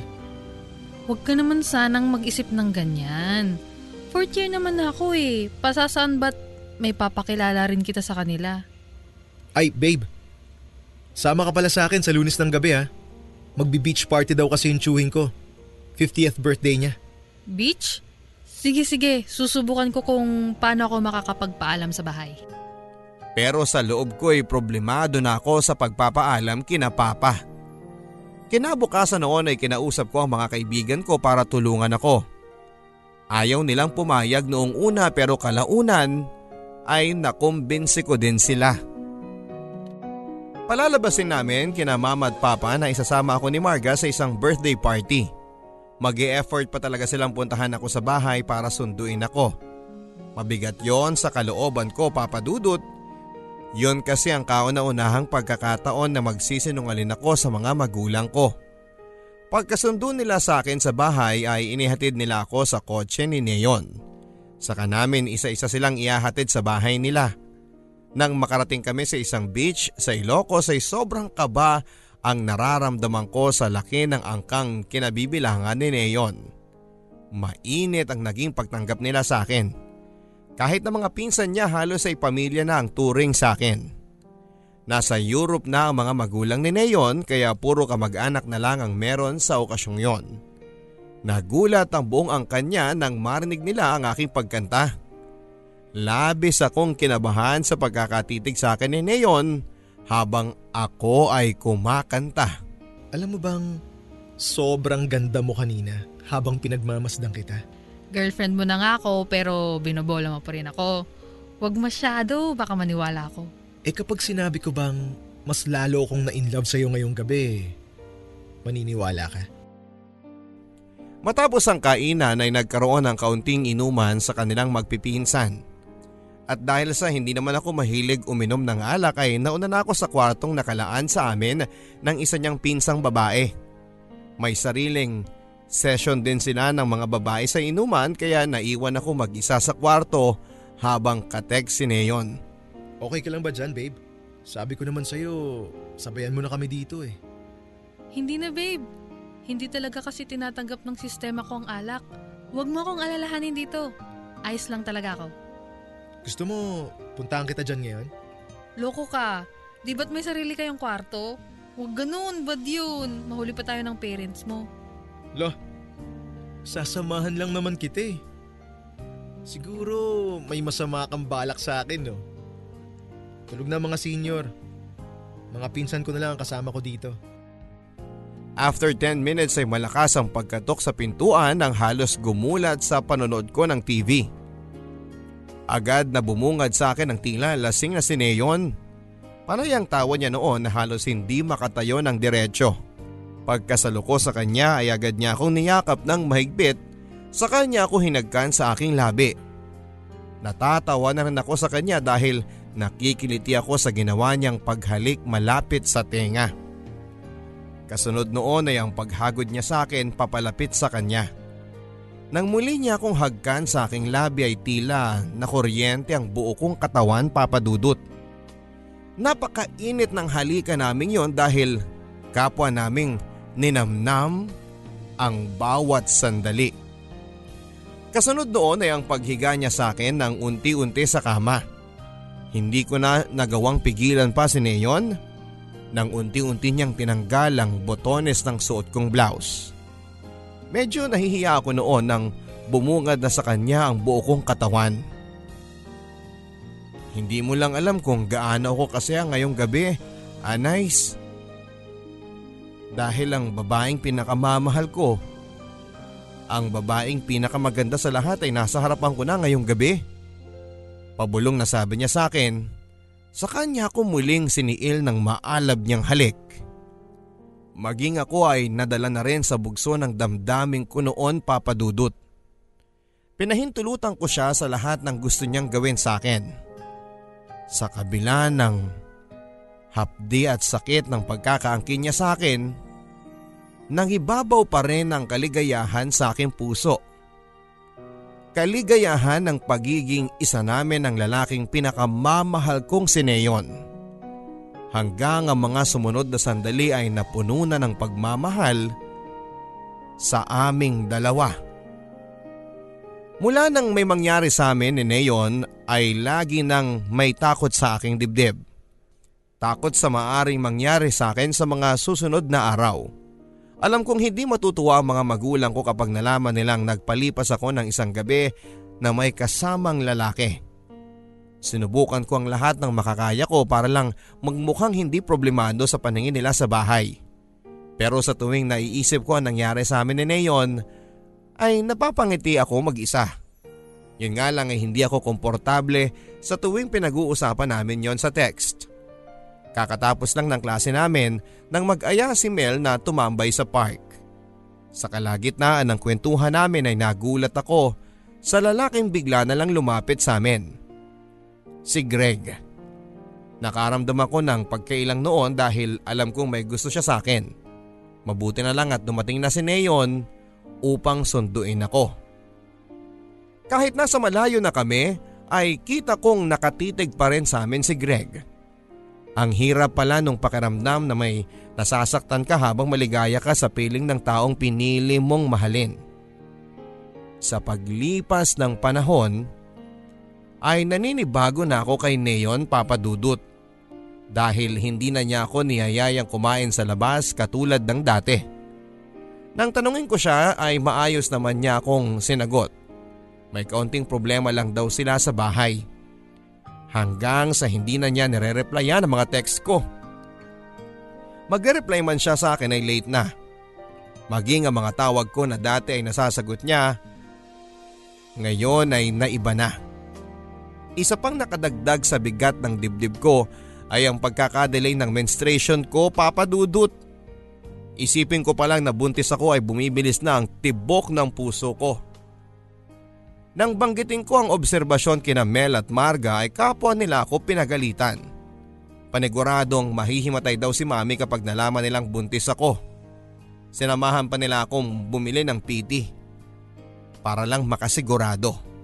Huwag ka naman sanang mag-isip ng ganyan. Fourth year naman na ako eh. Pasasaan ba't may papakilala rin kita sa kanila? Ay, babe. Sama ka pala sa akin sa lunes ng gabi ha. Magbi-beach party daw kasi yung chewing ko. 50th birthday niya. Beach? Sige sige, susubukan ko kung paano ako makakapagpaalam sa bahay. Pero sa loob ko ay problemado na ako sa pagpapaalam kina Papa. Kinabukasan noon ay kinausap ko ang mga kaibigan ko para tulungan ako. Ayaw nilang pumayag noong una pero kalaunan ay nakumbinsi ko din sila. Palalabasin namin kina mama at papa na isasama ako ni Marga sa isang birthday party. mag effort pa talaga silang puntahan ako sa bahay para sunduin ako. Mabigat yon sa kalooban ko papadudot. Yon kasi ang kauna-unahang pagkakataon na magsisinungalin ako sa mga magulang ko. Pagkasundo nila sa akin sa bahay ay inihatid nila ako sa kotse ni Neon. Saka namin isa-isa silang iahatid sa bahay nila. Nang makarating kami sa isang beach sa Ilocos ay sobrang kaba ang nararamdaman ko sa laki ng angkang kinabibilangan ni Neon. Mainit ang naging pagtanggap nila sa akin. Kahit na mga pinsan niya halos ay pamilya na ang turing sa akin. Nasa Europe na ang mga magulang ni Neon kaya puro kamag-anak na lang ang meron sa okasyong yon. Nagulat ang buong angkan niya nang marinig nila ang aking pagkanta. Labis akong kinabahan sa pagkakatitig sa akin ni Neon habang ako ay kumakanta. Alam mo bang sobrang ganda mo kanina habang pinagmamasdan kita? Girlfriend mo na nga ako pero binobola mo pa rin ako. Huwag masyado, baka maniwala ako. Eh kapag sinabi ko bang mas lalo akong na-inlove sa'yo ngayong gabi, maniniwala ka? Matapos ang kainan ay nagkaroon ng kaunting inuman sa kanilang magpipinsan. At dahil sa hindi naman ako mahilig uminom ng alak ay nauna na ako sa kwartong nakalaan sa amin ng isa niyang pinsang babae. May sariling session din sila ng mga babae sa inuman kaya naiwan ako mag-isa sa kwarto habang kateg si Neon. Okay ka lang ba dyan babe? Sabi ko naman sa'yo, sabayan mo na kami dito eh. Hindi na babe. Hindi talaga kasi tinatanggap ng sistema ko ang alak. Huwag mo akong alalahanin dito. Ayos lang talaga ako. Gusto mo, puntahan kita dyan ngayon? Loko ka. Di ba't may sarili kayong kwarto? Huwag ganun, bad yun. Mahuli pa tayo ng parents mo. Lo, sasamahan lang naman kita eh. Siguro may masama kang balak sa akin no. Tulog na mga senior. Mga pinsan ko na lang ang kasama ko dito. After 10 minutes ay malakas ang pagkatok sa pintuan nang halos gumulat sa panonood ko ng TV. Agad na bumungad sa akin ang tila lasing na si Neon. Panay ang tawa niya noon na halos hindi makatayo ng diretsyo. Pagkasaluko sa kanya ay agad niya akong niyakap ng mahigpit sa kanya ako hinagkan sa aking labi. Natatawa na rin ako sa kanya dahil nakikiliti ako sa ginawa niyang paghalik malapit sa tenga. Kasunod noon ay ang paghagod niya sa akin papalapit sa kanya. Nang muli niya akong hagkan sa aking labi ay tila na kuryente ang buo kong katawan papadudot. Napakainit ng halika namin yon dahil kapwa naming ninamnam ang bawat sandali. Kasunod noon ay ang paghiga niya sa akin ng unti-unti sa kama. Hindi ko na nagawang pigilan pa si Neon nang unti-unti niyang tinanggal ang botones ng suot kong blouse. Medyo nahihiya ako noon nang bumungad na sa kanya ang buo kong katawan. Hindi mo lang alam kung gaano ako kasi ngayong gabi, Anais. Dahil ang babaeng pinakamamahal ko, ang babaeng pinakamaganda sa lahat ay nasa harapan ko na ngayong gabi. Pabulong na sabi niya sa akin, sa kanya ako muling siniil ng maalab niyang halik. Maging ako ay nadala na rin sa bugso ng damdaming ko noon papadudot. Pinahintulutan ko siya sa lahat ng gusto niyang gawin sa akin. Sa kabila ng hapdi at sakit ng pagkakaangkin niya sa akin, nangibabaw pa rin ang kaligayahan sa aking puso. Kaligayahan ng pagiging isa namin ng lalaking pinakamamahal kong si Neon hanggang ang mga sumunod na sandali ay napuno na ng pagmamahal sa aming dalawa. Mula nang may mangyari sa amin ni Neon ay lagi nang may takot sa aking dibdib. Takot sa maaring mangyari sa akin sa mga susunod na araw. Alam kong hindi matutuwa ang mga magulang ko kapag nalaman nilang nagpalipas ako ng isang gabi na may kasamang lalaki. Sinubukan ko ang lahat ng makakaya ko para lang magmukhang hindi problemado sa paningin nila sa bahay. Pero sa tuwing naiisip ko ang nangyari sa amin ni Neon, ay napapangiti ako mag-isa. Yun nga lang ay hindi ako komportable sa tuwing pinag-uusapan namin yon sa text. Kakatapos lang ng klase namin nang mag-aya si Mel na tumambay sa park. Sa kalagitnaan ng kwentuhan namin ay nagulat ako sa lalaking bigla na lang lumapit sa amin. Si Greg. Nakaramdam ako ng pagkailang noon dahil alam kong may gusto siya sa akin. Mabuti na lang at dumating na si Neon upang sunduin ako. Kahit nasa malayo na kami ay kita kong nakatitig pa rin sa amin si Greg. Ang hirap pala nung pakiramdam na may nasasaktan ka habang maligaya ka sa piling ng taong pinili mong mahalin. Sa paglipas ng panahon ay naninibago na ako kay Neon Papadudut dahil hindi na niya ako niyayayang kumain sa labas katulad ng dati. Nang tanungin ko siya ay maayos naman niya akong sinagot. May kaunting problema lang daw sila sa bahay. Hanggang sa hindi na niya nire-replyan ang mga text ko. Magre-reply man siya sa akin ay late na. Maging ang mga tawag ko na dati ay nasasagot niya, ngayon ay naiba na. Isa pang nakadagdag sa bigat ng dibdib ko ay ang pagkakadelay ng menstruation ko papadudot. Isipin ko palang na buntis ako ay bumibilis na ang tibok ng puso ko. Nang banggitin ko ang obserbasyon kina Mel at Marga ay kapwa nila ako pinagalitan. Paniguradong mahihimatay daw si mami kapag nalaman nilang buntis ako. Sinamahan pa nila akong bumili ng PT. Para lang makasigurado.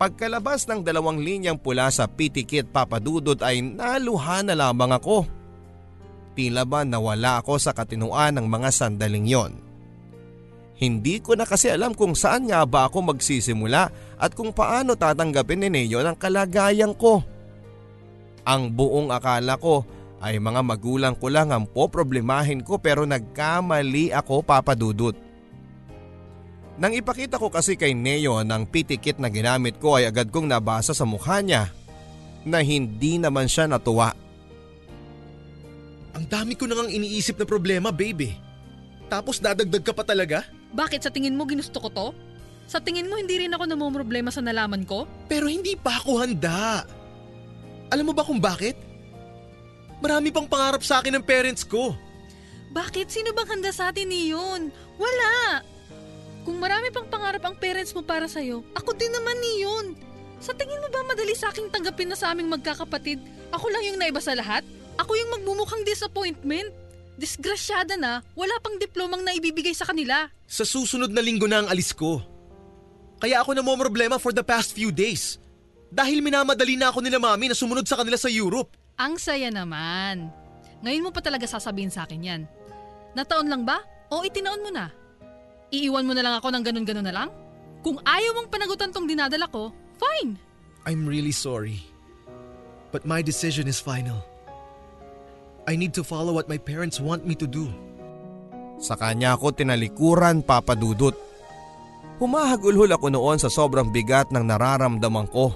Pagkalabas ng dalawang linyang pula sa PT kit papadudot ay naluha na lamang ako. Tila ba nawala ako sa katinuan ng mga sandaling yon. Hindi ko na kasi alam kung saan nga ba ako magsisimula at kung paano tatanggapin ni Neo ang kalagayan ko. Ang buong akala ko ay mga magulang ko lang ang poproblemahin ko pero nagkamali ako papadudot. Nang ipakita ko kasi kay Neo ng pitikit na ginamit ko ay agad kong nabasa sa mukha niya na hindi naman siya natuwa. Ang dami ko nang iniisip na problema, baby. Tapos dadagdag ka pa talaga? Bakit sa tingin mo ginusto ko to? Sa tingin mo hindi rin ako namumroblema sa nalaman ko? Pero hindi pa ako handa. Alam mo ba kung bakit? Marami pang pangarap sa akin ng parents ko. Bakit? Sino bang handa sa atin niyon? Wala! Kung marami pang pangarap ang parents mo para sa'yo, ako din naman niyon. Sa tingin mo ba madali sa aking tanggapin na sa aming magkakapatid? Ako lang yung naiba sa lahat? Ako yung magmumukhang disappointment? Disgrasyada na, wala pang diplomang na ibibigay sa kanila. Sa susunod na linggo na ang alis ko. Kaya ako na mo problema for the past few days. Dahil minamadali na ako nila mami na sumunod sa kanila sa Europe. Ang saya naman. Ngayon mo pa talaga sasabihin sa akin yan. Nataon lang ba? O itinaon mo na? Iiwan mo na lang ako ng ganun-ganun na lang? Kung ayaw mong panagutan tong dinadala ko, fine. I'm really sorry. But my decision is final. I need to follow what my parents want me to do. Sa kanya ako tinalikuran papadudot. Humahagulhol ako noon sa sobrang bigat ng nararamdaman ko.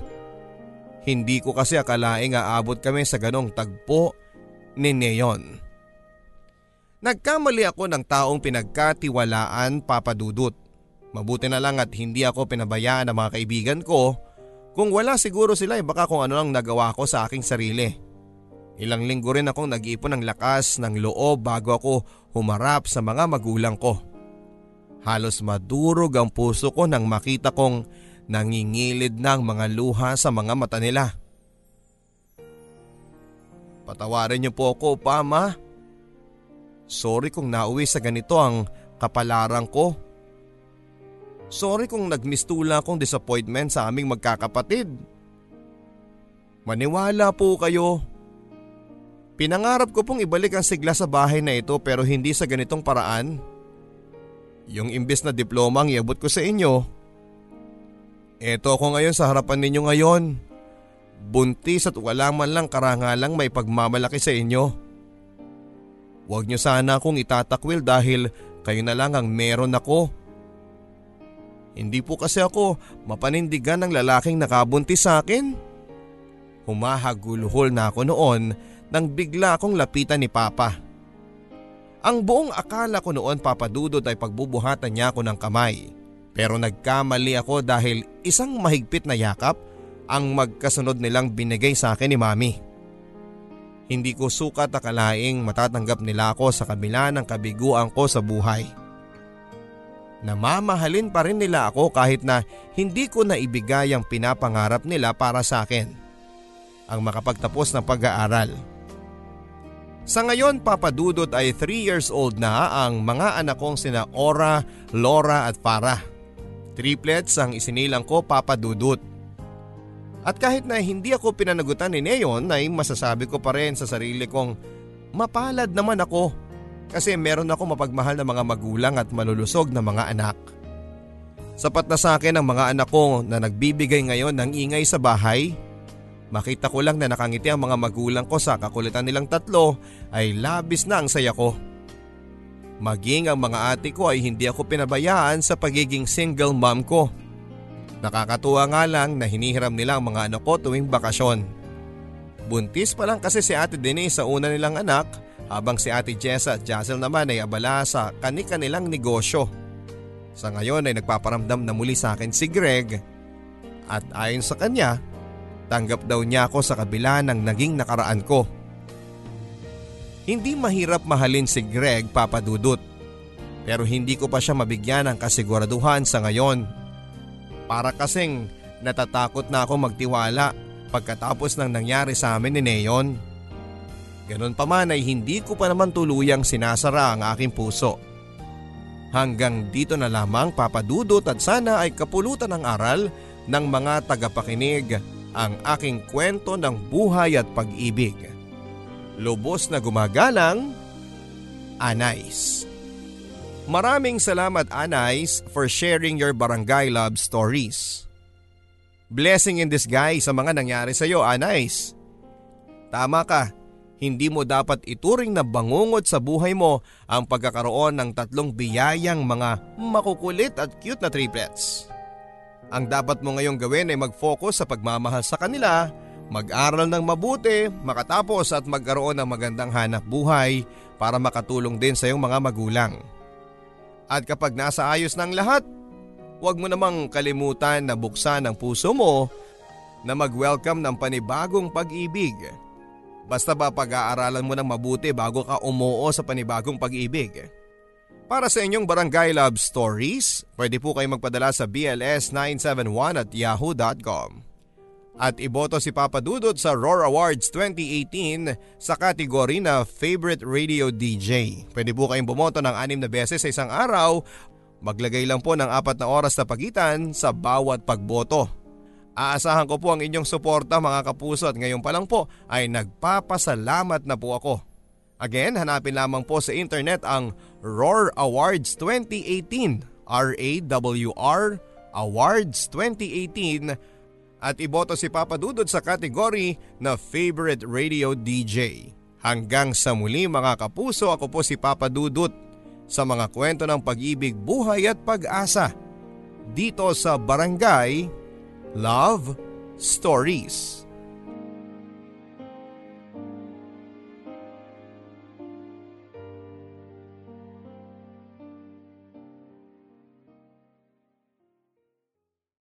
Hindi ko kasi akalaing aabot kami sa ganong tagpo ni Neon. Nagkamali ako ng taong pinagkatiwalaan papadudot. Mabuti na lang at hindi ako pinabayaan ng mga kaibigan ko. Kung wala siguro sila ay baka kung ano lang nagawa ko sa aking sarili. Ilang linggo rin akong nag-iipon ng lakas ng loob bago ako humarap sa mga magulang ko. Halos madurog ang puso ko nang makita kong nangingilid ng mga luha sa mga mata nila. Patawarin niyo po ako, Pama. Sorry kung nauwi sa ganito ang kapalaran ko. Sorry kung nagmistula akong disappointment sa aming magkakapatid. Maniwala po kayo. Pinangarap ko pong ibalik ang sigla sa bahay na ito pero hindi sa ganitong paraan. Yung imbes na diploma ang iabot ko sa inyo. Eto ako ngayon sa harapan ninyo ngayon. Buntis at wala man lang karangalang may pagmamalaki sa inyo. Huwag niyo sana akong itatakwil dahil kayo na lang ang meron ako. Hindi po kasi ako mapanindigan ng lalaking nakabuntis sa akin. Humahagulhol na ako noon nang bigla akong lapitan ni Papa. Ang buong akala ko noon papadudod ay pagbubuhatan niya ako ng kamay. Pero nagkamali ako dahil isang mahigpit na yakap ang magkasunod nilang binigay sa akin ni Mami. Hindi ko sukat akalaing matatanggap nila ako sa kabila ng kabiguan ko sa buhay. Namamahalin pa rin nila ako kahit na hindi ko naibigay ang pinapangarap nila para sa akin. Ang makapagtapos ng pag-aaral. Sa ngayon papadudot ay 3 years old na ang mga anak kong sina Ora, Laura at Farah. Triplets ang isinilang ko papadudot. At kahit na hindi ako pinanagutan ni Neon ay masasabi ko pa rin sa sarili kong mapalad naman ako kasi meron ako mapagmahal na mga magulang at malulusog na mga anak. Sapat na sa akin ang mga anak ko na nagbibigay ngayon ng ingay sa bahay. Makita ko lang na nakangiti ang mga magulang ko sa kakulitan nilang tatlo ay labis na ang saya ko. Maging ang mga ate ko ay hindi ako pinabayaan sa pagiging single mom ko. Nakakatuwa nga lang na hinihiram nila ang mga anak ko tuwing bakasyon. Buntis pa lang kasi si ate Denise sa una nilang anak habang si ate Jessa at Jazel naman ay abala sa kani-kanilang negosyo. Sa ngayon ay nagpaparamdam na muli sa akin si Greg at ayon sa kanya, tanggap daw niya ako sa kabila ng naging nakaraan ko. Hindi mahirap mahalin si Greg papadudot pero hindi ko pa siya mabigyan ng kasiguraduhan sa ngayon para kasing natatakot na ako magtiwala pagkatapos ng nangyari sa amin ni Neon. Ganon pa man ay hindi ko pa naman tuluyang sinasara ang aking puso. Hanggang dito na lamang papadudot at sana ay kapulutan ng aral ng mga tagapakinig ang aking kwento ng buhay at pag-ibig. Lubos na gumagalang, Anais. Maraming salamat Anais for sharing your barangay love stories. Blessing in disguise sa mga nangyari sa iyo Anais. Tama ka, hindi mo dapat ituring na bangungot sa buhay mo ang pagkakaroon ng tatlong biyayang mga makukulit at cute na triplets. Ang dapat mo ngayong gawin ay mag-focus sa pagmamahal sa kanila, mag-aral ng mabuti, makatapos at magkaroon ng magandang hanap buhay para makatulong din sa iyong mga magulang. At kapag nasa ayos ng lahat, huwag mo namang kalimutan na buksan ang puso mo na mag-welcome ng panibagong pag-ibig. Basta ba pag-aaralan mo ng mabuti bago ka umuo sa panibagong pag-ibig? Para sa inyong Barangay Love Stories, pwede po kayong magpadala sa bls971 at yahoo.com at iboto si Papa Dudut sa Roar Awards 2018 sa kategory na Favorite Radio DJ. Pwede po kayong bumoto ng anim na beses sa isang araw. Maglagay lang po ng apat na oras na pagitan sa bawat pagboto. Aasahan ko po ang inyong suporta mga kapuso at ngayon pa lang po ay nagpapasalamat na po ako. Again, hanapin lamang po sa internet ang Roar Awards 2018 R-A-W-R Awards 2018 at iboto si Papa Dudod sa kategory na Favorite Radio DJ. Hanggang sa muli mga kapuso ako po si Papa Dudut sa mga kwento ng pag-ibig, buhay at pag-asa dito sa Barangay Love Stories.